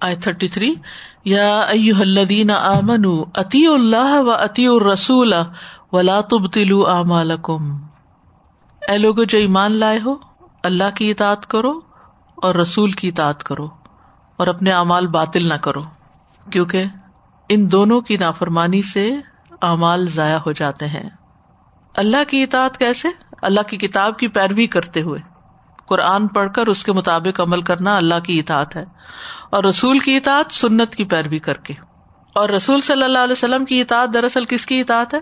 آئی thirty three یا الذین آمنوا اتی اللہ و اتی الرسول ولا تبطلوا اعمالکم۔ اے لوگو، جو ایمان لائے ہو، اللہ کی اطاعت کرو اور رسول کی اطاعت کرو اور اپنے اعمال باطل نہ کرو، کیونکہ ان دونوں کی نافرمانی سے اعمال ضائع ہو جاتے ہیں۔ اللہ کی اطاعت کیسے؟ اللہ کی کتاب کی پیروی کرتے ہوئے۔ قرآن پڑھ کر اس کے مطابق عمل کرنا اللہ کی اطاعت ہے۔ اور رسول کی اطاعت سنت کی پیروی کر کے۔ اور رسول صلی اللہ علیہ وسلم کی اطاعت دراصل کس کی اطاعت ہے؟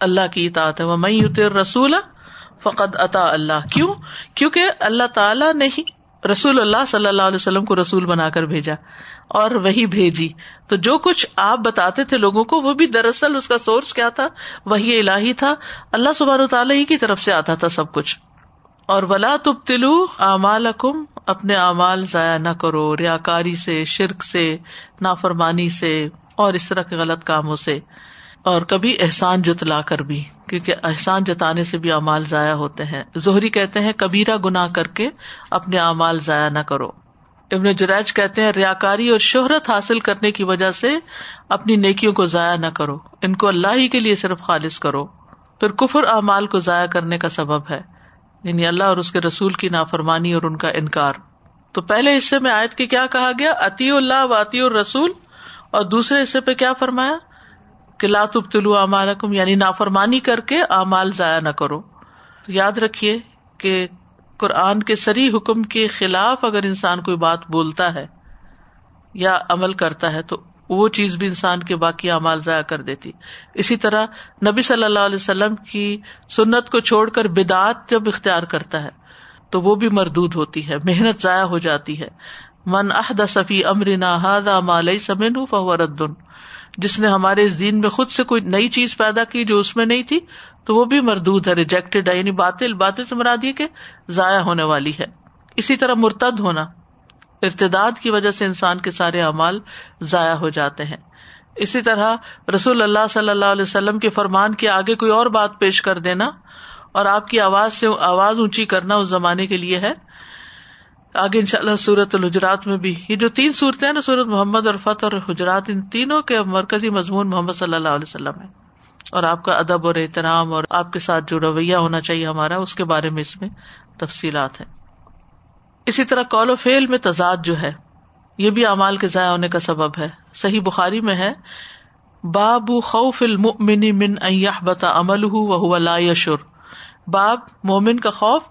اللہ کی اطاعت ہے۔ وہ میں رسول فقط عطا اللہ۔ کیوں؟ کیونکہ اللہ تعالیٰ نے ہی رسول اللہ صلی اللہ علیہ وسلم کو رسول بنا کر بھیجا اور وہی بھیجی۔ تو جو کچھ آپ بتاتے تھے لوگوں کو، وہ بھی دراصل اس کا سورس کیا تھا؟ وہی الہی تھا۔ اللہ سبحان تعالیٰ ہی کی طرف سے آتا تھا سب کچھ۔ اور ولا تب تلو امال کم اپنے اعمال ضائع نہ کرو ریا کاری سے، شرک سے، نافرمانی سے اور اس طرح کے غلط کاموں سے۔ اور کبھی احسان جتلا کر بھی، کیونکہ احسان جتانے سے بھی اعمال ضائع ہوتے ہیں۔ زہری کہتے ہیں کبیرا گنا کر کے اپنے اعمال ضائع نہ کرو۔ ابن جریج کہتے ہیں ریا کاری اور شہرت حاصل کرنے کی وجہ سے اپنی نیکیوں کو ضائع نہ کرو۔ ان کو اللہ ہی کے لیے صرف خالص کرو۔ پھر کفر اعمال کو ضائع کرنے کا سبب ہے۔ یعنی اللہ اور اس کے رسول کی نافرمانی اور ان کا انکار۔ تو پہلے حصے میں آیت کے کیا کہا گیا؟ اتی اللہ و اتی الرسول۔ اور دوسرے حصے پہ کیا فرمایا؟ کہ لاتب طلوع امال یعنی نافرمانی کر کے اعمال ضائع نہ کرو۔ یاد رکھیے کہ قرآن کے سری حکم کے خلاف اگر انسان کوئی بات بولتا ہے یا عمل کرتا ہے تو وہ چیز بھی انسان کے باقی اعمال ضائع کر دیتی۔ اسی طرح نبی صلی اللہ علیہ وسلم کی سنت کو چھوڑ کر بدعت جب اختیار کرتا ہے، تو وہ بھی مردود ہوتی ہے، محنت ضائع ہو جاتی ہے۔ من احد صفی امرنا ہاد مالئی سمن فردن جس نے ہمارے اس دین میں خود سے کوئی نئی چیز پیدا کی جو اس میں نہیں تھی، تو وہ بھی مردود ہے ریجیکٹڈ ہے۔ یعنی باطل باطل سے مراد یہ کہ ضائع ہونے والی ہے۔ اسی طرح مرتد ہونا۔ ارتداد کی وجہ سے انسان کے سارے اعمال ضائع ہو جاتے ہیں۔ اسی طرح رسول اللہ صلی اللہ علیہ وسلم کے فرمان کے آگے کوئی اور بات پیش کر دینا اور آپ کی آواز سے آواز اونچی کرنا اس زمانے کے لیے ہے۔ آگے ان شاء اللہ سورت الحجرات میں بھی۔ یہ جو تین صورتیں ہیں نا سورت محمد اور فتح اور حجرات، ان تینوں کے مرکزی مضمون محمد صلی اللہ علیہ وسلم ہے اور آپ کا ادب اور احترام اور آپ کے ساتھ جو رویہ ہونا چاہیے ہمارا، اس کے بارے میں اس میں تفصیلات ہیں۔ اسی طرح کال و فیل میں تضاد جو ہے، یہ بھی امال کے ضائع ہونے کا سبب ہے۔ صحیح بخاری میں ہے، باب خوف المؤمن من بتا عمل ہُو لا یشر۔ باب مومن کا خوف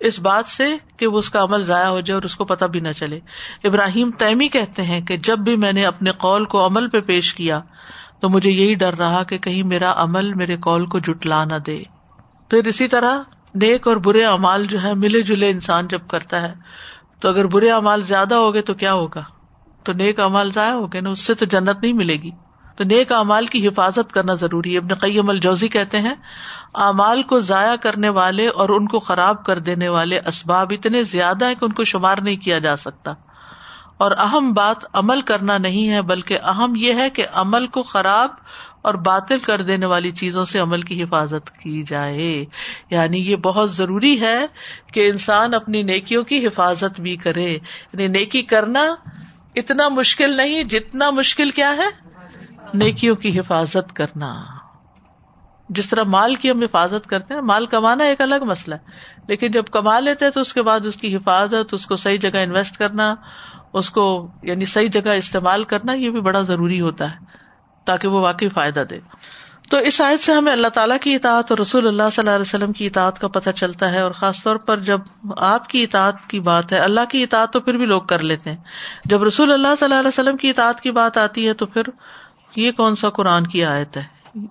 اس بات سے کہ وہ اس کا عمل ضائع ہو جائے اور اس کو پتہ بھی نہ چلے۔ ابراہیم تیمی کہتے ہیں کہ جب بھی میں نے اپنے قول کو عمل پہ پیش کیا تو مجھے یہی ڈر رہا کہ کہیں میرا عمل میرے قول کو جٹلا نہ دے۔ پھر اسی طرح نیک اور برے امال جو ہے ملے جلے انسان جب کرتا ہے، تو اگر برے امال زیادہ ہو گئے تو کیا ہوگا؟ تو نیک امال ضائع ہو گئے نا، اس سے تو جنت نہیں ملے گی۔ تو نیک اعمال کی حفاظت کرنا ضروری ہے۔ ابن قیم الجوزی کہتے ہیں، اعمال کو ضائع کرنے والے اور ان کو خراب کر دینے والے اسباب اتنے زیادہ ہیں کہ ان کو شمار نہیں کیا جا سکتا۔ اور اہم بات عمل کرنا نہیں ہے، بلکہ اہم یہ ہے کہ عمل کو خراب اور باطل کر دینے والی چیزوں سے عمل کی حفاظت کی جائے۔ یعنی یہ بہت ضروری ہے کہ انسان اپنی نیکیوں کی حفاظت بھی کرے۔ یعنی نیکی کرنا اتنا مشکل نہیں، جتنا مشکل کیا ہے؟ نیکیوں کی حفاظت کرنا۔ جس طرح مال کی ہم حفاظت کرتے ہیں، مال کمانا ایک الگ مسئلہ ہے۔ لیکن جب کما لیتے ہیں تو اس کے بعد اس کی حفاظت، اس کو صحیح جگہ انویسٹ کرنا، اس کو یعنی صحیح جگہ استعمال کرنا، یہ بھی بڑا ضروری ہوتا ہے۔ تاکہ وہ واقعی فائدہ دے۔ تو اس آیت سے ہمیں اللہ تعالیٰ کی اطاعت اور رسول اللہ صلی اللہ علیہ وسلم کی اطاعت کا پتہ چلتا ہے اور خاص طور پر جب آپ کی اطاعت کی بات ہے، اللہ کی اطاعت تو پھر بھی لوگ کر لیتے ہیں۔ جب رسول اللہ صلی اللہ علیہ وسلم کی اطاعت کی بات آتی ہے تو پھر یہ کون سا قرآن کی آیت ہے؟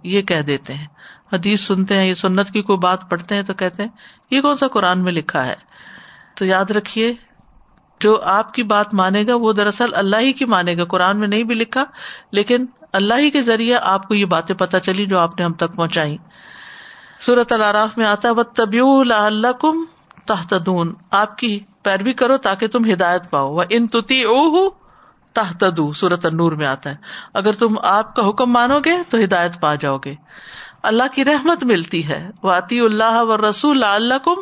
یہ کہہ دیتے ہیں۔ حدیث سنتے ہیں، یہ سنت کی کوئی بات پڑھتے ہیں تو کہتے ہیں، یہ کون سا قرآن میں لکھا ہے؟ تو یاد رکھیے، جو آپ کی بات مانے گا وہ دراصل اللہ ہی کی مانے گا۔ قرآن میں نہیں بھی لکھا، لیکن اللہ ہی کے ذریعے آپ کو یہ باتیں پتہ چلی جو آپ نے ہم تک پہنچائی۔ صورت العراف میں آتا و طبی اللہ کم تحتدون آپ کی پیروی کرو تاکہ تم ہدایت پاؤ۔ وہ ان تتی او تحت سورت نور میں آتا ہے۔ اگر تم آپ کا حکم مانو گے تو ہدایت پا جاؤ گے۔ اللہ کی رحمت ملتی ہے۔ واطی اللہ و رسول اللہ کم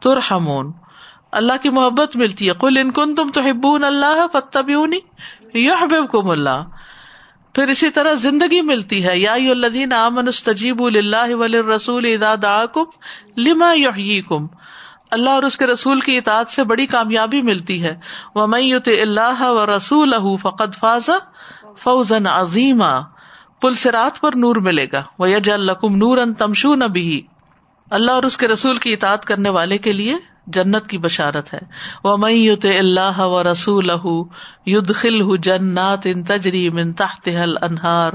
ترحمون۔ اللہ کی محبت ملتی ہے۔ کل انکن تم تو ہبون اللہ فتح بھی کم اللہ پھر اسی طرح زندگی ملتی ہے۔ یا الدین امن استجیب اللہ ول رسول لما کم اللہ اور اس کے رسول کی اطاعت سے بڑی کامیابی ملتی ہے۔ وہ میت اللہ و رسول فقط فاضا فوزن عظیم پل سرات پر نور ملے گا۔ وہ یج القم نور ان تمشو نبی اللہ اور اس کے رسول کی اطاعت کرنے والے کے لیے جنت کی بشارت ہے۔ وہ میت اللہ و رسول ید خل جنات ان تجری من تحت حل انہار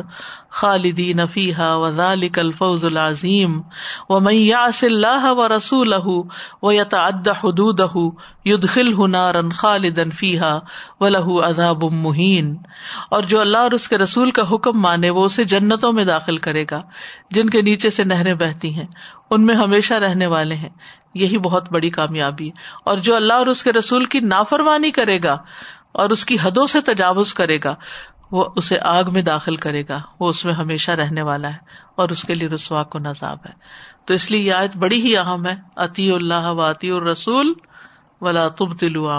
خالدین فیحا و ذالک الفوز العظیم و من یاس اللہ و رسول و یتعد حدودہ یدخلہ نارا خالدا فیہا و لہو عذاب مہین اور جو اللہ اور اس کے رسول کا حکم مانے وہ اسے جنتوں میں داخل کرے گا، جن کے نیچے سے نہریں بہتی ہیں، ان میں ہمیشہ رہنے والے ہیں۔ یہی بہت بڑی کامیابی اور جو اللہ اور اس کے رسول کی نافرمانی کرے گا اور اس کی حدوں سے تجاوز کرے گا، وہ اسے آگ میں داخل کرے گا۔ وہ اس میں ہمیشہ رہنے والا ہے اور اس کے لیے رسوا کو نذاب ہے۔ تو اس لیے یہ آیت بڑی ہی اہم ہے۔ عطی اللہ و عطی الرسول ولا تب تلو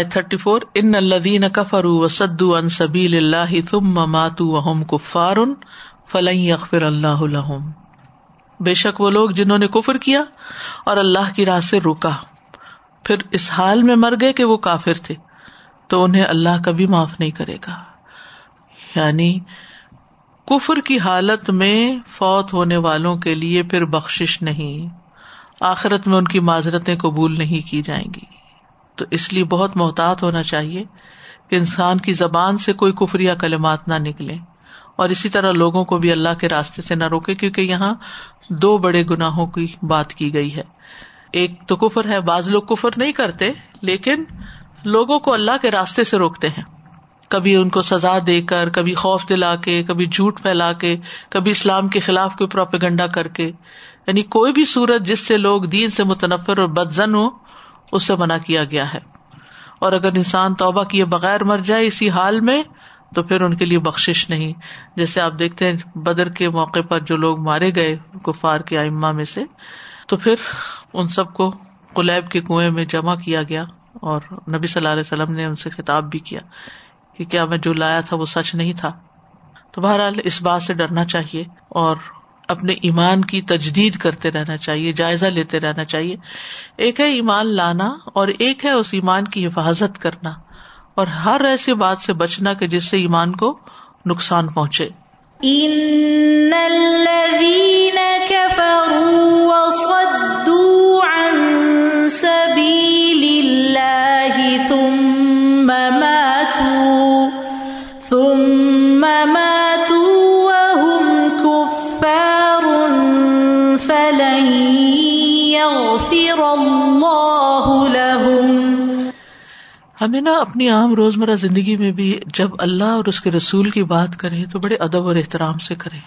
مالکم تھرٹی فور ان الدین کفر ان سبیل اللہ تم ماتو وہم کفار فلن اخفر اللہ لہم بے شک وہ لوگ جنہوں نے کفر کیا اور اللہ کی راہ سے روکا پھر اس حال میں مر گئے کہ وہ کافر تھے، تو انہیں اللہ کبھی معاف نہیں کرے گا۔ یعنی کفر کی حالت میں فوت ہونے والوں کے لیے پھر بخش نہیں، آخرت میں ان کی معذرتیں قبول نہیں کی جائیں گی۔ تو اس لیے بہت محتاط ہونا چاہیے کہ انسان کی زبان سے کوئی کفری کلمات نہ نکلے اور اسی طرح لوگوں کو بھی اللہ کے راستے سے نہ روکے کیونکہ یہاں دو بڑے گناہوں کی بات کی گئی ہے۔ ایک تو کفر ہے، بعض لوگ کفر نہیں کرتے، لیکن لوگوں کو اللہ کے راستے سے روکتے ہیں۔ کبھی ان کو سزا دے کر، کبھی خوف دلا کے، کبھی جھوٹ پھیلا کے، کبھی اسلام کے خلاف کوئی پروپیگنڈا کر کے۔ یعنی کوئی بھی صورت جس سے لوگ دین سے متنفر اور بدزن ہو اس سے منع کیا گیا ہے۔ اور اگر انسان توبہ کیے بغیر مر جائے اسی حال میں، تو پھر ان کے لیے بخش نہیں۔ جیسے آپ دیکھتے ہیں، بدر کے موقع پر جو لوگ مارے گئے کفار کے ائما میں سے، تو پھر ان سب کو کلیب کے کنویں میں جمع کیا گیا۔ اور نبی صلی اللہ علیہ وسلم نے ان سے خطاب بھی کیا کہ کیا میں جو لایا تھا وہ سچ نہیں تھا۔ تو بہرحال اس بات سے ڈرنا چاہیے۔ اور اپنے ایمان کی تجدید کرتے رہنا چاہیے، جائزہ لیتے رہنا چاہیے۔ ایک ہے ایمان لانا اور ایک ہے اس ایمان کی حفاظت کرنا۔ اور ہر ایسی بات سے بچنا کہ جس سے ایمان کو نقصان پہنچے۔ ہمیں نا اپنی عام روزمرہ زندگی میں بھی جب اللہ اور اس کے رسول کی بات کرے تو بڑے ادب اور احترام سے کرے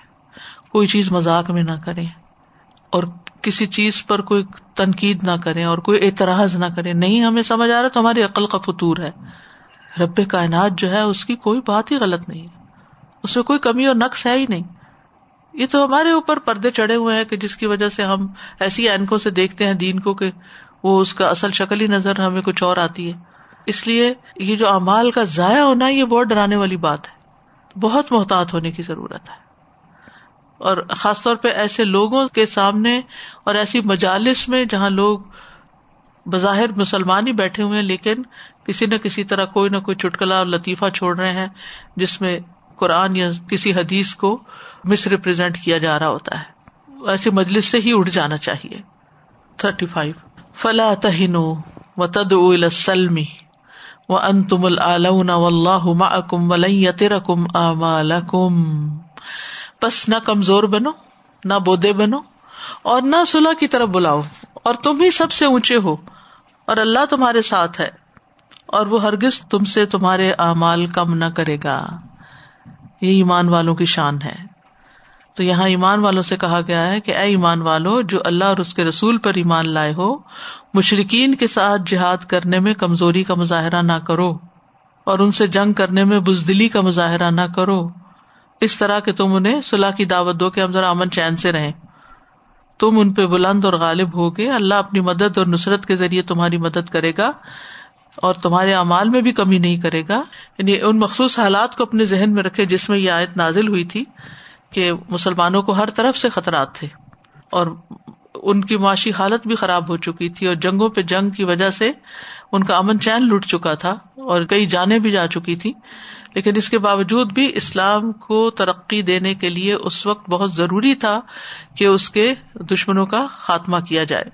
کوئی چیز مذاق میں نہ کرے اور کسی چیز پر کوئی تنقید نہ کرے اور کوئی اعتراض نہ کرے نہیں، ہمیں سمجھ آ رہا تو ہماری عقل کا فطور ہے۔ رب کائنات جو ہے، اس کی کوئی بات ہی غلط نہیں ہے۔ اس میں کوئی کمی اور نقص ہے ہی نہیں۔ یہ تو ہمارے اوپر پردے چڑھے ہوئے ہیں کہ جس کی وجہ سے ہم ایسی اینکوں سے دیکھتے ہیں دین کو کہ وہ اس کا اصل شکل ہی نظر ہمیں کچھ اور آتی ہے۔ اس لیے یہ جو امال کا ضائع ہونا یہ بہت ڈرانے والی بات ہے۔ بہت محتاط ہونے کی ضرورت ہے۔ اور خاص طور پہ ایسے لوگوں کے سامنے اور ایسی مجالس میں جہاں لوگ بظاہر مسلمان ہی بیٹھے ہوئے ہیں لیکن کسی نہ کسی طرح کوئی نہ کوئی چٹکلا اور لطیفہ چھوڑ رہے ہیں جس میں قرآن یا کسی حدیث کو مس ریپرزینٹ کیا جا رہا ہوتا ہے۔ ایسی مجلس سے ہی اٹھ جانا چاہیے۔ تھرٹی فائیو فلا تہین و تد السلمی و ان تم اللہ کم ولم امالکم بس نہ کمزور بنو، نہ بودے بنو اور نہ صلاح کی طرف بلاؤ۔ اور تم ہی سب سے اونچے ہو۔ اور اللہ تمہارے ساتھ ہے۔ اور وہ ہرگز تم سے تمہارے اعمال کم نہ کرے گا۔ یہ ایمان والوں کی شان ہے۔ تو یہاں ایمان والوں سے کہا گیا ہے کہ اے ایمان والو، جو اللہ اور اس کے رسول پر ایمان لائے ہو مشرقین کے ساتھ جہاد کرنے میں کمزوری کا مظاہرہ نہ کرو اور ان سے جنگ کرنے میں بزدلی کا مظاہرہ نہ کرو۔ اس طرح کہ تم انہیں صلاح کی دعوت دو کہ ہم ذرا امن چین سے رہیں۔ تم ان پہ بلند اور غالب ہوگے۔ اللہ اپنی مدد اور نصرت کے ذریعے تمہاری مدد کرے گا۔ اور تمہارے اعمال میں بھی کمی نہیں کرے گا۔ یعنی ان مخصوص حالات کو اپنے ذہن میں رکھے جس میں یہ آیت نازل ہوئی تھی کہ مسلمانوں کو ہر طرف سے خطرات تھے اور ان کی معاشی حالت بھی خراب ہو چکی تھی اور جنگوں پہ جنگ کی وجہ سے ان کا امن چین لٹ چکا تھا اور کئی جانے بھی جا چکی تھی لیکن اس کے باوجود بھی اسلام کو ترقی دینے کے لیے اس وقت بہت ضروری تھا کہ اس کے دشمنوں کا خاتمہ کیا جائے۔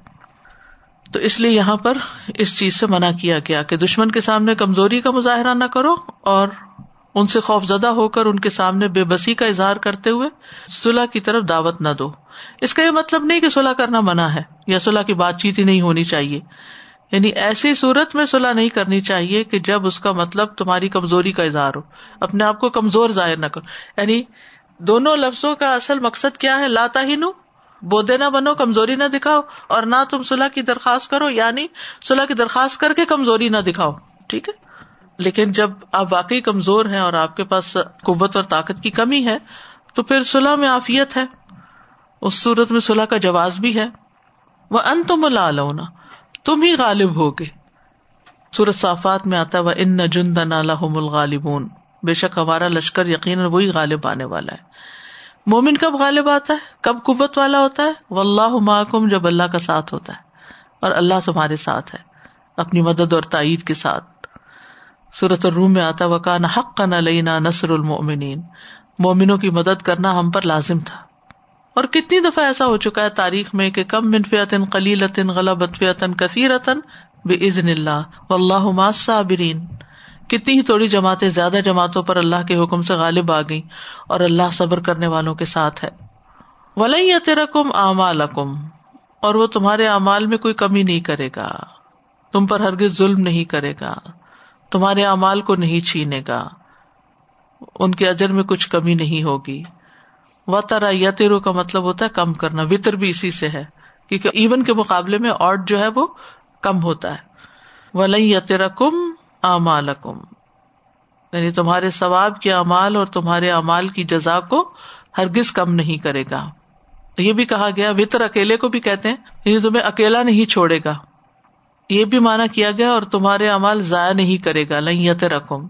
تو اس لیے یہاں پر اس چیز سے منع کیا گیا کہ دشمن کے سامنے کمزوری کا مظاہرہ نہ کرو اور ان سے خوف زدہ ہو کر ان کے سامنے بے بسی کا اظہار کرتے ہوئے صلاح کی طرف دعوت نہ دو۔ اس کا یہ مطلب نہیں کہ صلاح کرنا منع ہے یا صلاح کی بات چیت ہی نہیں ہونی چاہیے۔ یعنی ایسی صورت میں صلاح نہیں کرنی چاہیے کہ جب اس کا مطلب تمہاری کمزوری کا اظہار ہو۔ اپنے آپ کو کمزور ظاہر نہ کرو۔ یعنی دونوں لفظوں کا اصل مقصد کیا ہے؟ لاتا ہی نو بودے نہ بنو، کمزوری نہ دکھاؤ، اور نہ تم صلاح کی درخواست کرو یعنی صلاح کی درخواست کر کے کمزوری نہ دکھاؤ، ٹھیک ہے؟ لیکن جب آپ واقعی کمزور ہیں اور آپ کے پاس قوت اور طاقت کی کمی ہے، تو پھر صلاح میں آفیت ہے۔ اس صورت میں صلاح کا جواز بھی ہے۔ وہ ان تم لونا تم ہی غالب ہوگے۔ سورت صافات میں آتا وہ ان جن الغالبون۔ بے شک ہمارا لشکر یقین وہی غالب آنے والا ہے۔ مومن کب غالب آتا ہے؟ کب قوت والا ہوتا ہے؟ و اللہ محکم جب اللہ کا ساتھ ہوتا ہے اور اللہ تمہارے ساتھ ہے، اپنی مدد اور تائید کے ساتھ۔ صورت الروم میں آتا وکان حق کا نہ لینا نصر المومنین مومنوں کی مدد کرنا ہم پر لازم تھا۔ اور کتنی دفعہ ایسا ہو چکا ہے تاریخ میں کہ کم منفیتن قلیلتن غلط فیتن کثیرتن بے عزن اللہ۔ و اللہ صابرین کتنی ہی تھوڑی جماعتیں، زیادہ جماعتوں پر اللہ کے حکم سے غالب آ گئی اور اللہ صبر کرنے والوں کے ساتھ ہے۔ ولی تیرا کم امال اور وہ تمہارے اعمال میں کوئی کمی نہیں کرے گا۔ تم پر ہرگز ظلم نہیں کرے گا۔ تمہارے اعمال کو نہیں چھینے گا۔ ان کے اجر میں کچھ کمی نہیں ہوگی۔ و ترا یا تیرو کا مطلب ہوتا ہے کم کرنا۔ وطر بھی اسی سے ہے، کیونکہ ایون کے مقابلے میں آٹ جو ہے وہ کم ہوتا ہے۔ ولی یا تیرا کم امال یعنی تمہارے ثواب کے امال اور تمہارے امال کی جزا کو ہرگز کم نہیں کرے گا۔ یہ بھی کہا گیا، وطر اکیلے کو بھی کہتے ہیں یعنی تمہیں اکیلا نہیں چھوڑے گا۔ یہ بھی مانا کیا گیا اور تمہارے امال ضائع نہیں کرے گا لت رقم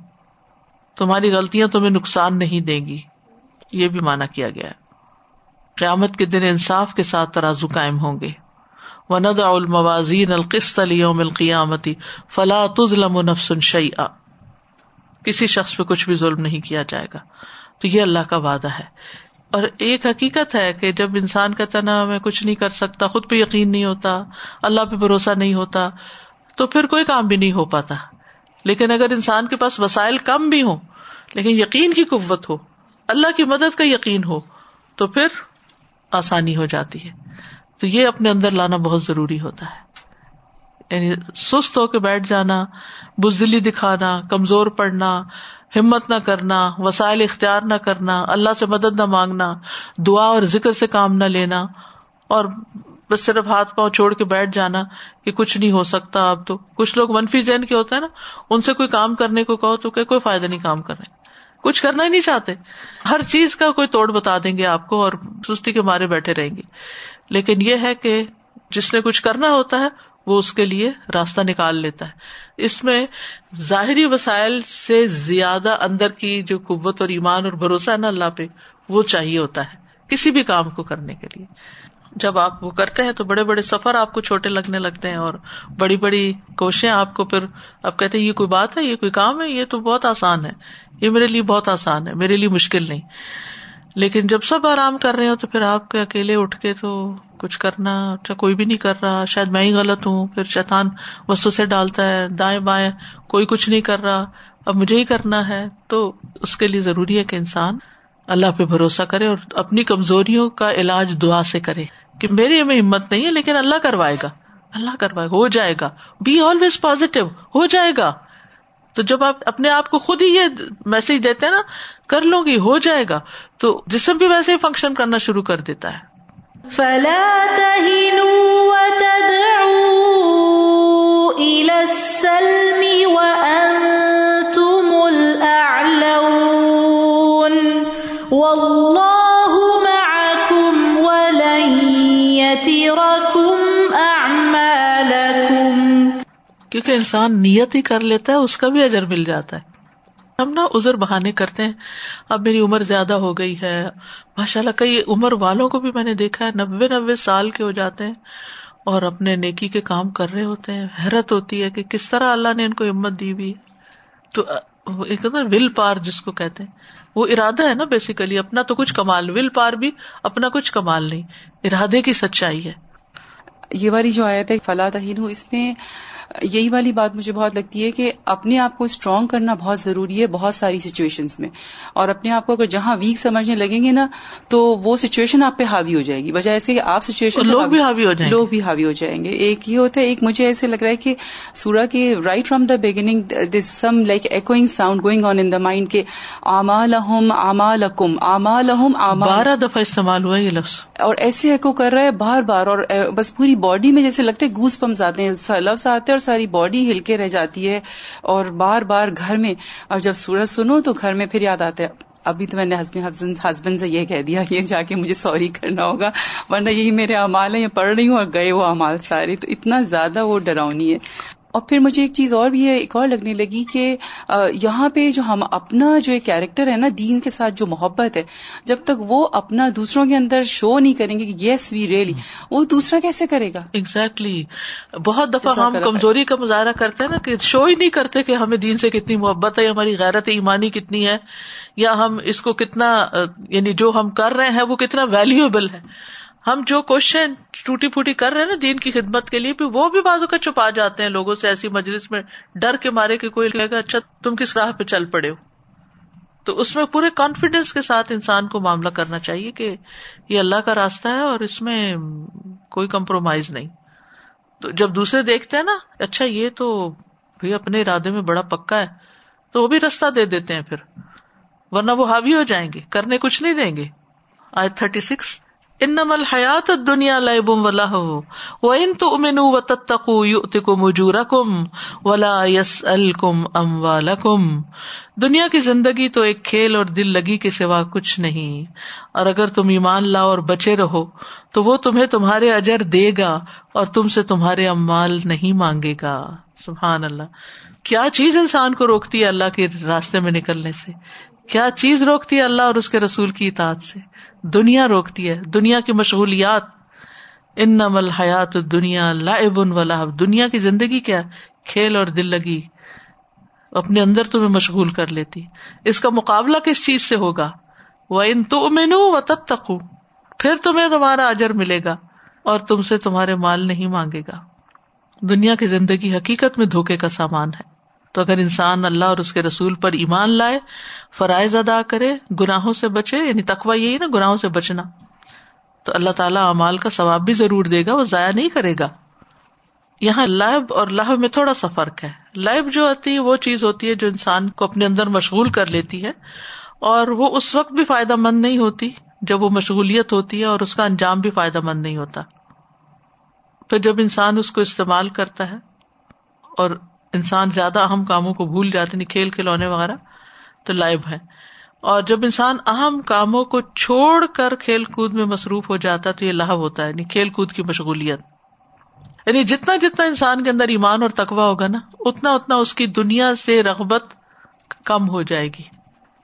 تمہاری غلطیاں تمہیں نقصان نہیں دیں گی۔ یہ بھی مانا کیا گیا۔ قیامت کے دن انصاف کے ساتھ ترازو قائم ہوں گے۔ ند الموازین القست اليوم القیامتی فلا تظلم نفس شيئا کسی شخص پہ کچھ بھی ظلم نہیں کیا جائے گا۔ تو یہ اللہ کا وعدہ ہے۔ اور ایک حقیقت ہے کہ جب انسان کا تنا میں کچھ نہیں کر سکتا، خود پہ یقین نہیں ہوتا، اللہ پہ بھروسہ نہیں ہوتا، تو پھر کوئی کام بھی نہیں ہو پاتا۔ لیکن اگر انسان کے پاس وسائل کم بھی ہو لیکن یقین کی قوت ہو، اللہ کی مدد کا یقین ہو، تو پھر آسانی ہو جاتی ہے۔ تو یہ اپنے اندر لانا بہت ضروری ہوتا ہے۔ یعنی سست ہو کے بیٹھ جانا، بزدلی دکھانا، کمزور پڑنا ہمت نہ کرنا، وسائل اختیار نہ کرنا، اللہ سے مدد نہ مانگنا، دعا اور ذکر سے کام نہ لینا، اور بس صرف ہاتھ پاؤں چھوڑ کے بیٹھ جانا کہ کچھ نہیں ہو سکتا۔ اب تو کچھ لوگ منفی ذہن کے ہوتے ہیں نا، ان سے کوئی کام کرنے کو کہو تو کہ کوئی فائدہ نہیں کام کر رہے کچھ کرنا ہی نہیں چاہتے۔ ہر چیز کا کوئی توڑ بتا دیں گے آپ کو اور سستی کے مارے بیٹھے رہیں گے۔ لیکن یہ ہے کہ جس نے کچھ کرنا ہوتا ہے، وہ اس کے لیے راستہ نکال لیتا ہے۔ اس میں ظاہری وسائل سے زیادہ اندر کی جو قوت اور ایمان اور بھروسہ ہے نا اللہ پہ، وہ چاہیے ہوتا ہے کسی بھی کام کو کرنے کے لیے۔ جب آپ وہ کرتے ہیں تو بڑے بڑے سفر آپ کو چھوٹے لگنے لگتے ہیں اور بڑی بڑی کوششیں آپ کو پھر آپ کہتے ہیں، یہ کوئی بات ہے، یہ کوئی کام ہے، یہ تو بہت آسان ہے، یہ میرے لیے بہت آسان ہے، میرے لیے مشکل نہیں۔ لیکن جب سب آرام کر رہے ہو تو پھر آپ کے اکیلے اٹھ کے تو کچھ کرنا اچھا کوئی بھی نہیں کر رہا۔ شاید میں ہی غلط ہوں۔ پھر شیطان وسو سے ڈالتا ہے، دائیں بائیں، کوئی کچھ نہیں کر رہا۔ اب مجھے ہی کرنا ہے۔ تو اس کے لیے ضروری ہے کہ انسان اللہ پہ بھروسہ کرے اور اپنی کمزوریوں کا علاج دعا سے کرے کہ میری ہمیں ہمت نہیں ہے، لیکن اللہ کروائے گا۔ اللہ کروائے، ہو جائے گا۔ بی آلویز پازیٹو ہو جائے گا۔ تو جب آپ اپنے آپ کو خود ہی یہ میسج دیتے ہیں نا، کر لوں گی، ہو جائے گا، تو جسم بھی ویسے ہی فنکشن کرنا شروع کر دیتا ہے۔ فلا کیونکہ انسان نیت ہی کر لیتا ہے، اس کا بھی اجر مل جاتا ہے۔ ہم نا ازر بہانے کرتے ہیں۔ اب میری عمر زیادہ ہو گئی ہے۔ ماشاء اللہ کئی عمر والوں کو بھی میں نے دیکھا ہے نبے نبے سال کے ہو جاتے ہیں اور اپنے نیکی کے کام کر رہے ہوتے ہیں۔ حیرت ہوتی ہے کہ کس طرح اللہ نے ان کو ہمت دی ہوئی تو ایک ول پار جس کو کہتے ہیں۔ وہ ارادہ ہے نا بیسیکلی اپنا تو کچھ کمال، ول پار بھی اپنا کچھ کمال نہیں۔ ارادے کی سچائی ہے۔ یہ والی جو آیت ہے فلاں اس میں یہی والی بات مجھے بہت لگتی ہے کہ اپنے آپ کو اسٹرانگ کرنا بہت ضروری ہے بہت ساری سچویشنس میں۔ اور اپنے آپ کو اگر جہاں ویک سمجھنے لگیں گے نا تو وہ سچویشن آپ پہ حاوی ہو جائے گی۔ بجائے اس کے کہ آپ سچویشن لوگ بھی حاوی ہو جائیں لوگ بھی حاوی ہو جائیں گے۔ ایک یہ ہوتا ہے ایک مجھے ایسے لگ رہا ہے کہ سورا کے right from the beginning this some like echoing sound going on in the mind کے آما لہم آما لکم آما لہم آما بارہ دفعہ استعمال ہوا یہ لفظ۔ اور ایسے ایکو کر رہا ہے بار بار اور بس پوری باڈی میں جیسے لگتے گوس پمس آتے ہیں لفظ آتے ہیں اور ساری باڈی ہل کے رہ جاتی ہے اور بار بار گھر میں اور جب سورج سنو تو گھر میں پھر یاد آتا ہے، ابھی تو میں نے ہسبینڈ سے یہ کہہ دیا یہ جا کے مجھے سوری کرنا ہوگا، ورنہ یہی میرے امال ہیں یہ پڑھ رہی ہوں اور گئے وہ امال سارے۔ تو اتنا زیادہ وہ ڈراؤنی ہے۔ اور پھر مجھے ایک چیز اور بھی ہے ایک اور لگنے لگی کہ یہاں پہ جو ہم اپنا جو ایک کیریکٹر ہے نا دین کے ساتھ جو محبت ہے جب تک وہ اپنا دوسروں کے اندر شو نہیں کریں گے کہ یس وی ریئلی وہ دوسرا کیسے کرے گا؟ Exactly exactly. بہت دفعہ ہم کمزوری کا مظاہرہ کرتے ہیں نا کہ شو ہی نہیں کرتے کہ ہمیں دین سے کتنی محبت ہے ہماری غیرت ایمانی کتنی ہے یا ہم اس کو کتنا یعنی جو ہم کر رہے ہیں وہ کتنا ویلوبل ہے۔ ہم جو کوشچن ٹوٹی پھوٹی کر رہے ہیں نا دین کی خدمت کے لیے بھی، وہ بھی بازو کا چھپا جاتے ہیں لوگوں سے ایسی مجلس میں ڈر کے مارے کہ کوئی کہے گا اچھا تم کس راہ پہ چل پڑے ہو؟ تو اس میں پورے کانفیڈینس کے ساتھ انسان کو معاملہ کرنا چاہیے کہ یہ اللہ کا راستہ ہے اور اس میں کوئی کمپرومائز نہیں۔ تو جب دوسرے دیکھتے ہیں نا اچھا یہ تو بھی اپنے ارادے میں بڑا پکا ہے، تو وہ بھی رستہ دے دیتے ہیں پھر۔ ورنہ وہ حاوی ہو جائیں گے، کرنے کچھ نہیں دیں گے۔ آج تھرٹی سکس ان نمل حیات دنیا لم و لہ و ان تو امن و تتقو یؤتکم اجورکم ولا یسألکم اموالکم دنیا کی زندگی تو ایک کھیل اور دل لگی کے سوا کچھ نہیں اور اگر تم ایمان لاؤ اور بچے رہو تو وہ تمہیں تمہارے اجر دے گا اور تم سے تمہارے امال نہیں مانگے گا سبحان اللہ کیا چیز انسان کو روکتی ہے اللہ کے راستے میں نکلنے سے کیا چیز روکتی ہے اللہ اور اس کے رسول کی اطاعت سے؟ دنیا روکتی ہے، دنیا کی مشغولیات۔ ان نمل حیات دنیا لائبن و لہب۔ دنیا کی زندگی کیا؟ کھیل اور دل لگی۔ اپنے اندر تمہیں مشغول کر لیتی۔ اس کا مقابلہ کس چیز سے ہوگا؟ وہ ان تو مینو و تب پھر تمہیں تمہارا اجر ملے گا اور تم سے تمہارے مال نہیں مانگے گا۔ دنیا کی زندگی حقیقت میں دھوکے کا سامان ہے۔ تو اگر انسان اللہ اور اس کے رسول پر ایمان لائے، فرائض ادا کرے، گناہوں سے بچے یعنی تقوا یہی نا، گناہوں سے بچنا، تو اللہ تعالیٰ امال کا ثواب بھی ضرور دے گا، وہ ضائع نہیں کرے گا۔ یہاں لائب اور لہو میں تھوڑا سا فرق ہے۔ لائب جو ہوتی ہے، وہ چیز ہوتی ہے جو انسان کو اپنے اندر مشغول کر لیتی ہے، اور وہ اس وقت بھی فائدہ مند نہیں ہوتی جب وہ مشغولیت ہوتی ہے اور اس کا انجام بھی فائدہ مند نہیں ہوتا۔ پھر جب انسان اس کو استعمال کرتا ہے اور انسان زیادہ اہم کاموں کو بھول جاتے نہیں کھیل کھلونے وغیرہ، تو لائب ہے۔ اور جب انسان اہم کاموں کو چھوڑ کر کھیل کود میں مصروف ہو جاتا ہے، تو یہ لاہ ہوتا ہے یعنی کھیل کود کی مشغولیت۔ یعنی جتنا جتنا انسان کے اندر ایمان اور تقوا ہوگا نا، اتنا اتنا اس کی دنیا سے رغبت کم ہو جائے گی۔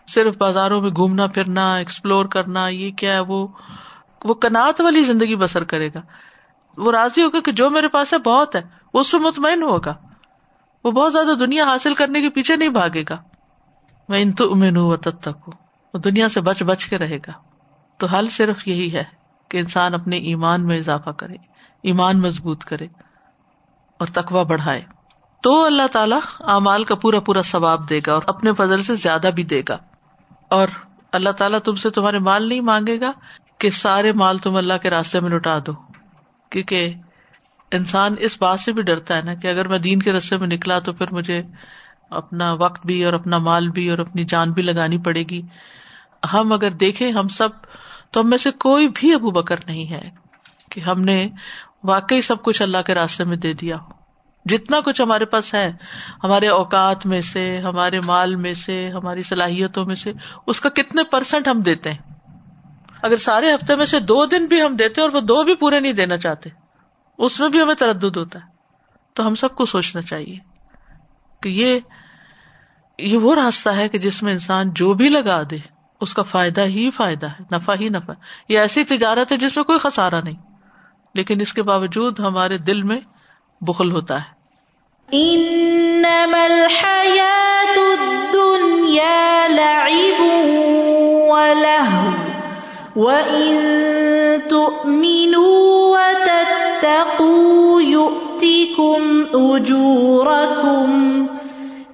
صرف بازاروں میں گھومنا، پھرنا ایکسپلور کرنا، یہ کیا ہے، وہ وہ کنات والی زندگی بسر کرے گا۔ وہ راضی ہوگا کہ جو میرے پاس ہے، بہت ہے اس پہ مطمئن ہوگا۔ وہ بہت زیادہ دنیا حاصل کرنے کے پیچھے نہیں بھاگے گا۔ میں ان تو امین ہوں تب تک ہوں وہ دنیا سے بچ بچ کے رہے گا۔ تو حل صرف یہی ہے کہ انسان اپنے ایمان میں اضافہ کرے، ایمان مضبوط کرے اور تقوا بڑھائے۔ تو اللہ تعالیٰ اعمال کا پورا پورا ثواب دے گا اور اپنے فضل سے زیادہ بھی دے گا۔ اور اللہ تعالیٰ تم سے تمہارے مال نہیں مانگے گا کہ سارے مال تم اللہ کے راستے میں لٹا دو، کیونکہ انسان اس بات سے بھی ڈرتا ہے نا کہ اگر میں دین کے رستے میں نکلا تو پھر مجھے اپنا وقت بھی اور اپنا مال بھی اور اپنی جان بھی لگانی پڑے گی۔ ہم اگر دیکھیں ہم سب، تو ہم میں سے کوئی بھی ابو بکر نہیں ہے کہ ہم نے واقعی سب کچھ اللہ کے راستے میں دے دیا ہو۔ جتنا کچھ ہمارے پاس ہے، ہمارے اوقات میں سے، ہمارے مال میں سے، ہماری صلاحیتوں میں سے، اس کا کتنے پرسینٹ ہم دیتے ہیں۔ اگر سارے ہفتے میں سے دو دن بھی ہم دیتے اور وہ دو بھی پورے نہیں دینا چاہتے۔ اس میں بھی ہمیں تردد ہوتا ہے۔ تو ہم سب کو سوچنا چاہیے کہ یہ یہ وہ راستہ ہے کہ جس میں انسان جو بھی لگا دے، اس کا فائدہ ہی فائدہ ہے، نفع ہی نفع۔ یہ ایسی تجارت ہے جس میں کوئی خسارا نہیں۔ لیکن اس کے باوجود ہمارے دل میں بخل ہوتا ہے۔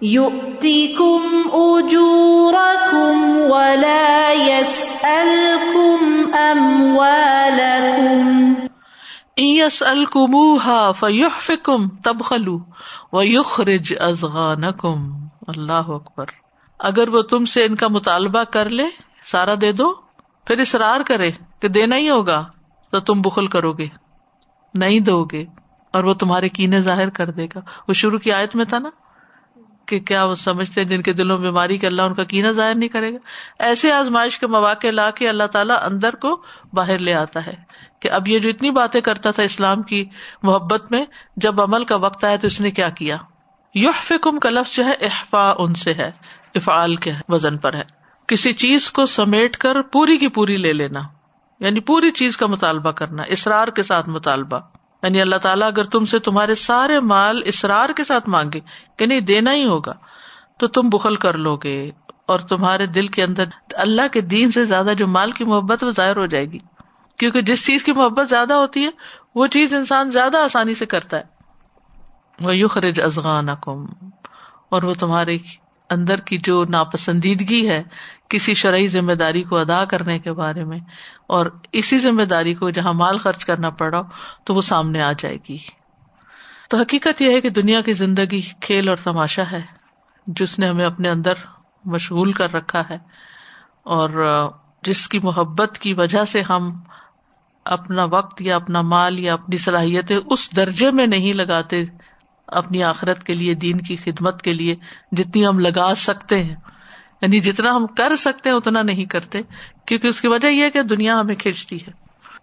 يؤتكم أجوركم ولا يسألكم أموالكم. إن يسألكموها فيحفكم، تبخلوا ويخرج أزغانكم اللہ اکبر۔ اگر وہ تم سے ان کا مطالبہ کر لے، سارا دے دو، پھر اصرار کرے کہ دینا ہی ہوگا، تو تم بخل کرو گے۔ نہیں دو گے اور وہ تمہارے کینے ظاہر کر دے گا۔ وہ شروع کی آیت میں تھا نا کہ کیا وہ سمجھتے جن کے دلوں میں بیماری کے اللہ ان کا کینا ظاہر نہیں کرے گا۔ ایسے آزمائش کے مواقع لا کے اللہ تعالیٰ اندر کو باہر لے آتا ہے کہ اب یہ جو اتنی باتیں کرتا تھا اسلام کی محبت میں، جب عمل کا وقت آیا تو اس نے کیا کیا؟ یوح فکم کا لفظ جو ہے احفا ان سے ہے، افعال کے وزن پر ہے۔ کسی چیز کو سمیٹ کر پوری کی پوری لے لینا۔ یعنی پوری چیز کا مطالبہ کرنا، اسرار کے ساتھ مطالبہ۔ یعنی اللہ تعالیٰ اگر تم سے تمہارے سارے مال اسرار کے ساتھ مانگے کہ نہیں، دینا ہی ہوگا، تو تم بخل کر لو گے اور تمہارے دل کے اندر اللہ کے دین سے زیادہ جو مال کی محبت وہ ظاہر ہو جائے گی۔ کیونکہ جس چیز کی محبت زیادہ ہوتی ہے، وہ چیز انسان زیادہ آسانی سے کرتا ہے۔ وہ یو خرج ازغان اور وہ تمہارے اندر کی جو ناپسندیدگی ہے، کسی شرعی ذمہ داری کو ادا کرنے کے بارے میں، اور اسی ذمہ داری کو جہاں مال خرچ کرنا پڑا تو وہ سامنے آ جائے گی۔ تو حقیقت یہ ہے کہ دنیا کی زندگی کھیل اور تماشا ہے، جس نے ہمیں اپنے اندر مشغول کر رکھا ہے، اور جس کی محبت کی وجہ سے ہم اپنا وقت یا اپنا مال یا اپنی صلاحیتیں اس درجے میں نہیں لگاتے اپنی آخرت کے لیے، دین کی خدمت کے لیے جتنی ہم لگا سکتے ہیں۔ یعنی جتنا ہم کر سکتے ہیں اتنا نہیں کرتے، کیونکہ اس کی وجہ یہ کہ دنیا ہمیں کھینچتی ہے۔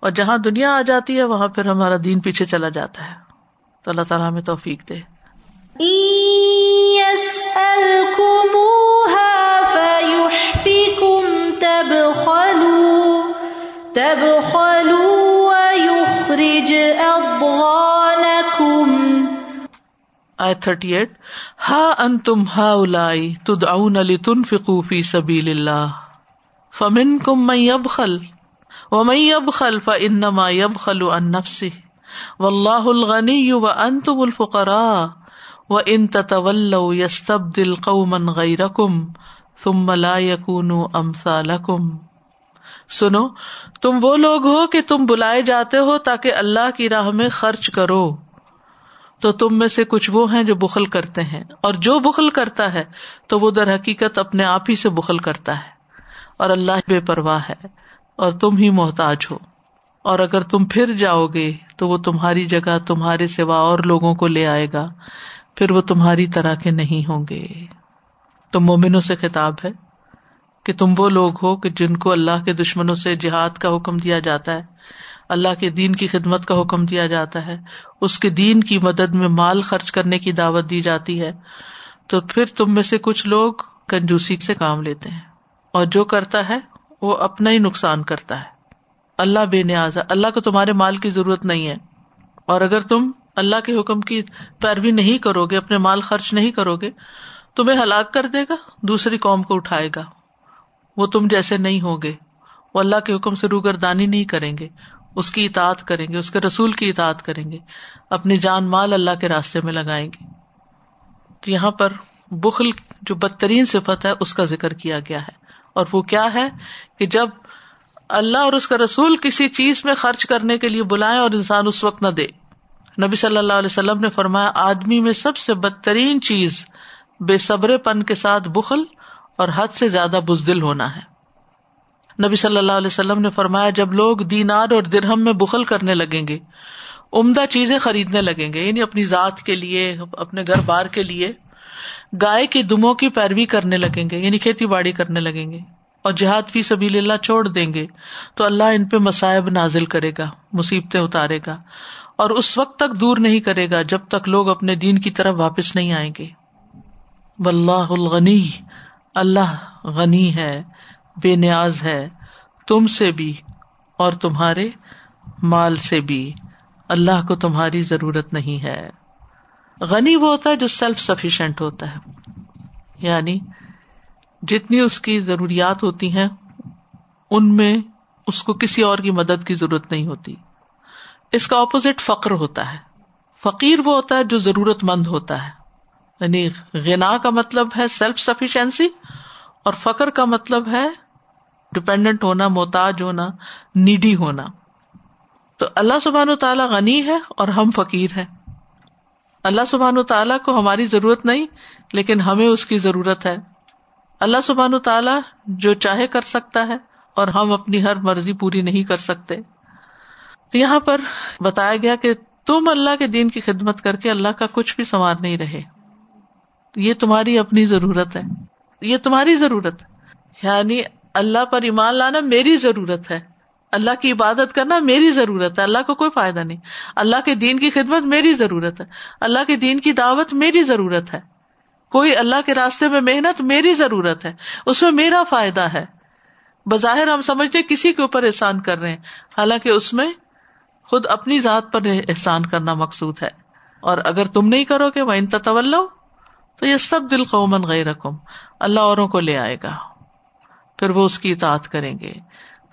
اور جہاں دنیا آ جاتی ہے، وہاں پھر ہمارا دین پیچھے چلا جاتا ہے۔ تو اللہ تعالیٰ ہمیں توفیق دے۔ تب خلو آئے تھرٹی ایٹ ہا ان تم ہا الائی تد اون علی تن فکوفی سبیل اللہ فمن کم مئی اب خل و مئی اب خل ف انما یب خلو ان نفسی و اللہ الغنی و ان تم الفقرا و ان تطول یستب دل قومن غیرکم ثم لا یکون امثالکم۔ سنو، تم وہ لوگ ہو کہ تم بلائے جاتے ہو تاکہ اللہ کی راہ میں خرچ کرو۔ تو تم میں سے کچھ وہ ہیں جو بخل کرتے ہیں۔ اور جو بخل کرتا ہے، تو وہ در حقیقت اپنے آپ ہی سے بخل کرتا ہے۔ اور اللہ بے پرواہ ہے، اور تم ہی محتاج ہو۔ اور اگر تم پھر جاؤ گے، تو وہ تمہاری جگہ تمہارے سوا اور لوگوں کو لے آئے گا۔ پھر وہ تمہاری طرح کے نہیں ہوں گے۔ تو مومنوں سے خطاب ہے کہ تم وہ لوگ ہو کہ جن کو اللہ کے دشمنوں سے جہاد کا حکم دیا جاتا ہے۔ اللہ کے دین کی خدمت کا حکم دیا جاتا ہے۔ اس کے دین کی مدد میں مال خرچ کرنے کی دعوت دی جاتی ہے۔ تو پھر تم میں سے کچھ لوگ کنجوسی سے کام لیتے ہیں۔ اور جو کرتا ہے، وہ اپنا ہی نقصان کرتا ہے۔ اللہ بے نیاز ہے۔ اللہ کو تمہارے مال کی ضرورت نہیں ہے۔ اور اگر تم اللہ کے حکم کی پیروی نہیں کرو گے اپنے مال خرچ نہیں کرو گے تمہیں ہلاک کر دے گا، دوسری قوم کو اٹھائے گا۔ وہ تم جیسے نہیں ہوگے وہ اللہ کے حکم سے روگردانی نہیں کریں گے۔ اس کی اطاعت کریں گے، اس کے رسول کی اطاعت کریں گے، اپنی جان مال اللہ کے راستے میں لگائیں گے۔ تو یہاں پر بخل جو بدترین صفت ہے، اس کا ذکر کیا گیا ہے۔ اور وہ کیا ہے کہ جب اللہ اور اس کا رسول کسی چیز میں خرچ کرنے کے لیے بلائیں اور انسان اس وقت نہ دے۔ نبی صلی اللہ علیہ وسلم نے فرمایا، آدمی میں سب سے بدترین چیز بے صبر پن کے ساتھ بخل اور حد سے زیادہ بزدل ہونا ہے۔ نبی صلی اللہ علیہ وسلم نے فرمایا، جب لوگ دینار اور درہم میں بخل کرنے لگیں گے، عمدہ چیزیں خریدنے لگیں گے یعنی اپنی ذات کے لیے، اپنے گھر بار کے لیے، گائے کی دموں کی پیروی کرنے لگیں گے یعنی کھیتی باڑی کرنے لگیں گے، اور جہاد فی سبیل اللہ چھوڑ دیں گے، تو اللہ ان پہ مسائب نازل کرے گا، مصیبتیں اتارے گا، اور اس وقت تک دور نہیں کرے گا جب تک لوگ اپنے دین کی طرف واپس نہیں آئیں گے۔ واللہ الغنی، اللہ غنی ہے۔ بے نیاز ہے، تم سے بھی اور تمہارے مال سے بھی۔ اللہ کو تمہاری ضرورت نہیں ہے۔ غنی وہ ہوتا ہے جو سیلف سفیشینٹ ہوتا ہے۔ یعنی جتنی اس کی ضروریات ہوتی ہیں، ان میں اس کو کسی اور کی مدد کی ضرورت نہیں ہوتی۔ اس کا اپوزٹ فقر ہوتا ہے۔ فقیر وہ ہوتا ہے جو ضرورت مند ہوتا ہے۔ یعنی غنا کا مطلب ہے سیلف سفیشینسی اور فخر کا مطلب ہے ڈپینڈنٹ ہونا، محتاج ہونا نیڈی ہونا۔ تو اللہ سبحان و تعالیٰ غنی ہے اور ہم فقیر ہیں۔ اللہ سبحان و تعالیٰ کو ہماری ضرورت نہیں، لیکن ہمیں اس کی ضرورت ہے۔ اللہ سبحان و تعالیٰ جو چاہے کر سکتا ہے اور ہم اپنی ہر مرضی پوری نہیں کر سکتے۔ یہاں پر بتایا گیا کہ تم اللہ کے دین کی خدمت کر کے اللہ کا کچھ بھی سنوار نہیں رہے۔ یہ تمہاری اپنی ضرورت ہے۔ یہ تمہاری ضرورت یعنی اللہ پر ایمان لانا میری ضرورت ہے۔ اللہ کی عبادت کرنا میری ضرورت ہے۔ اللہ کو کوئی فائدہ نہیں۔ اللہ کے دین کی خدمت میری ضرورت ہے۔ اللہ کے دین کی دعوت میری ضرورت ہے۔ کوئی اللہ کے راستے میں محنت میری ضرورت ہے۔ اس میں میرا فائدہ ہے۔ بظاہر ہم سمجھتے کسی کے اوپر احسان کر رہے ہیں۔ حالانکہ اس میں خود اپنی ذات پر احسان کرنا مقصود ہے۔ اور اگر تم نہیں کرو گے وہ ان تطول تو یہ سب دل قومن گئے رقم اللہ اوروں کو لے آئے گا۔ پھر وہ اس کی اطاعت کریں گے۔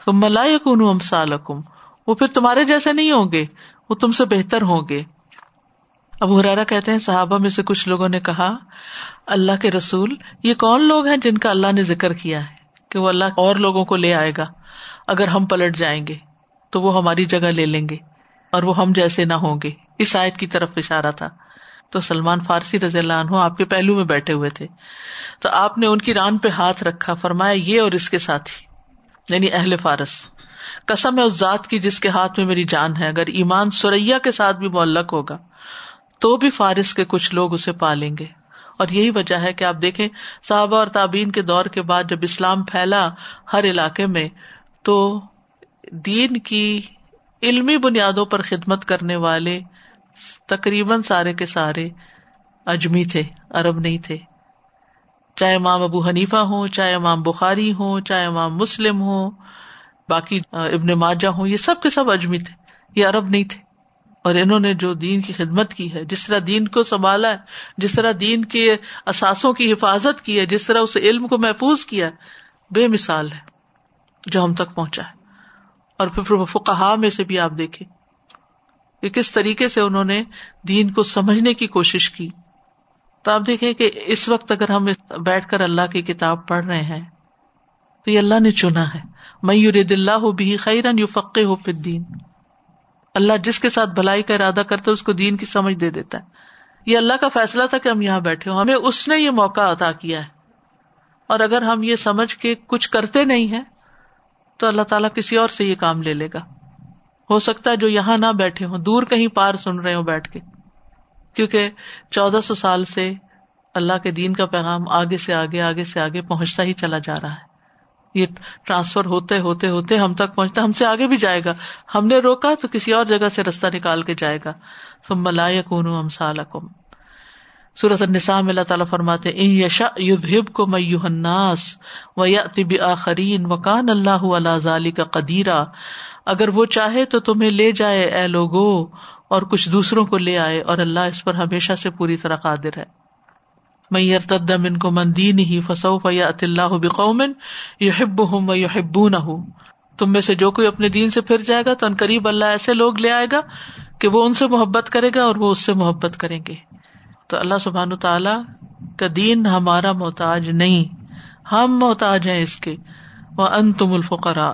تم ملا کن ام سالکم وہ پھر تمہارے جیسے نہیں ہوں گے، وہ تم سے بہتر ہوں گے۔ اب ہرارا کہتے ہیں، صحابہ میں سے کچھ لوگوں نے کہا، اللہ کے رسول، یہ کون لوگ ہیں جن کا اللہ نے ذکر کیا ہے کہ وہ اللہ اور لوگوں کو لے آئے گا؟ اگر ہم پلٹ جائیں گے، تو وہ ہماری جگہ لے لیں گے اور وہ ہم جیسے نہ ہوں گے۔ اس آیت کی طرف اشارہ تھا۔ تو سلمان فارسی رضی اللہ عنہ آپ کے پہلو میں بیٹھے ہوئے تھے۔ تو آپ نے ان کی ران پہ ہاتھ رکھا، فرمایا یہ اور اس کے ساتھ یعنی اہل فارس۔ قسم ہے اس ذات کی جس کے ہاتھ میں میری جان ہے۔ اگر ایمان سوریا کے ساتھ بھی معلق ہوگا، تو بھی فارس کے کچھ لوگ اسے پالیں گے۔ اور یہی وجہ ہے کہ آپ دیکھیں، صحابہ اور تعبین کے دور کے بعد جب اسلام پھیلا ہر علاقے میں، تو دین کی علمی بنیادوں پر خدمت کرنے والے تقریباً سارے کے سارے اجمی تھے ارب نہیں تھے۔ چاہے امام ابو حنیفہ ہوں، چاہے امام بخاری ہوں، چاہے امام مسلم ہوں، باقی ابن ماجا ہوں، یہ سب کے سب اجمی تھے، یہ عرب نہیں تھے۔ اور انہوں نے جو دین کی خدمت کی ہے، جس طرح دین کو سنبھالا ہے، جس طرح دین کے اثاثوں کی حفاظت کی ہے، جس طرح اس علم کو محفوظ کیا ہے، بے مثال ہے، جو ہم تک پہنچا ہے۔ اور پھر فقہا میں سے بھی آپ دیکھیں۔ کہ کس طریقے سے انہوں نے دین کو سمجھنے کی کوشش کی۔ تو آپ دیکھیں کہ اس وقت اگر ہم بیٹھ کر اللہ کی کتاب پڑھ رہے ہیں، تو یہ اللہ نے چنا ہے۔ میور دلہ بھی خیرن یو فقے ہو پھر دین اللہ جس کے ساتھ بھلائی کا ارادہ کرتا اس کو دین کی سمجھ دے دیتا ہے۔ یہ اللہ کا فیصلہ تھا کہ ہم یہاں بیٹھے ہوں۔ ہمیں اس نے یہ موقع عطا کیا ہے۔ اور اگر ہم یہ سمجھ کے کچھ کرتے نہیں ہیں، تو اللہ تعالیٰ کسی اور سے یہ کام لے لے گا۔ ہو سکتا ہے جو یہاں نہ بیٹھے ہوں، دور کہیں پار سن رہے ہوں بیٹھ کے۔ کیونکہ چودہ سو سال سے اللہ کے دین کا پیغام آگے سے آگے آگے سے آگے پہنچتا ہی چلا جا رہا ہے۔ یہ ٹرانسفر ہوتے ہوتے ہوتے ہم تک پہنچتا، ہم سے آگے بھی جائے گا۔ ہم نے روکا تو کسی اور جگہ سے رستہ نکال کے جائے گا۔ تم ملا کون ہم سال النساء میں اللہ تعالیٰ فرماتے ان یشا یب کو میوہناس و یا طب آخرین وکان اللہ اللہ ظالی کا قدیرہ اگر وہ چاہے تو تمہیں لے جائے اے لوگو اور کچھ دوسروں کو لے آئے اور اللہ اس پر ہمیشہ سے پوری طرح قادر ہے۔ میں ارتدم ان کو مندین ہی فصوف یا اللہ بقومن یو ہب ہوں میں یو ہبو نہ ہوں تم میں سے جو کوئی اپنے دین سے پھر جائے گا تو ان قریب اللہ ایسے لوگ لے آئے گا کہ وہ ان سے محبت کرے گا اور وہ اس سے محبت کریں گے۔ تو اللہ سبحان تعالی کا دین ہمارا محتاج نہیں۔ ہم محتاج ہیں اس کے۔ وہ ان تم الفقرا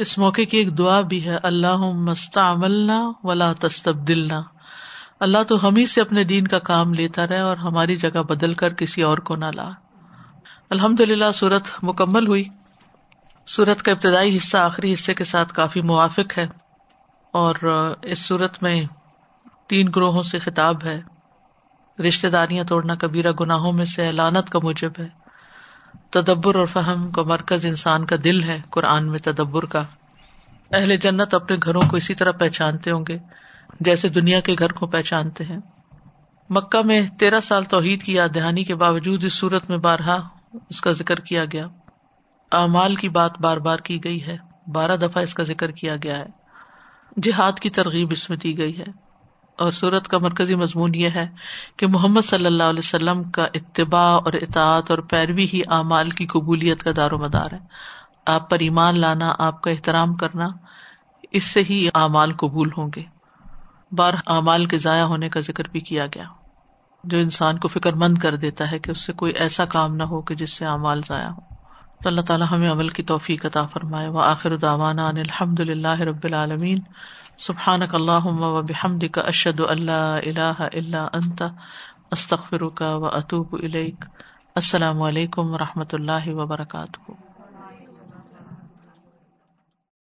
اس موقع کی ایک دعا بھی ہے اللہ مستعملنا ولا تستبدلنا۔ اللہ تو ہم ہی سے اپنے دین کا کام لیتا رہے اور ہماری جگہ بدل کر کسی اور کو نہ لا۔ الحمد للہ سورت مکمل ہوئی۔ سورت کا ابتدائی حصہ آخری حصے کے ساتھ کافی موافق ہے اور اس صورت میں تین گروہوں سے خطاب ہے۔ رشتے داریاں توڑنا، کبیرہ گناہوں میں سے لانت کا موجب ہے۔ تدبر اور فہم کا مرکز انسان کا دل ہے، قرآن میں تدبر کا۔ اہل جنت اپنے گھروں کو اسی طرح پہچانتے ہوں گے، جیسے دنیا کے گھر کو پہچانتے ہیں۔ مکہ میں تیرہ سال توحید کی یاد دہانی کے باوجود اس صورت میں بارہا اس کا ذکر کیا گیا۔ اعمال کی بات بار بار کی گئی ہے، بارہ دفعہ اس کا ذکر کیا گیا ہے۔ جہاد کی ترغیب اس میں دی گئی ہے۔ اور سورت کا مرکزی مضمون یہ ہے کہ محمد صلی اللہ علیہ وسلم کا اتباع اور اطاعت اور پیروی ہی اعمال کی قبولیت کا دار و مدار ہے۔ آپ پر ایمان لانا، آپ کا احترام کرنا، اس سے ہی اعمال قبول ہوں گے۔ بار اعمال کے ضائع ہونے کا ذکر بھی کیا گیا۔ جو انسان کو فکر مند کر دیتا ہے کہ اس سے کوئی ایسا کام نہ ہو کہ جس سے اعمال ضائع ہو تو اللہ تعالیٰ ہمیں عمل کی توفیق عطا فرمائے۔ وہ آخر داوانا الحمد للہ رب العالمین۔ سبحان اللہ و بحمد کا اشد اللہ اللہ اللہ انت استخر کا و اطوب السلام علیکم و رحمۃ اللہ وبرکاتہ۔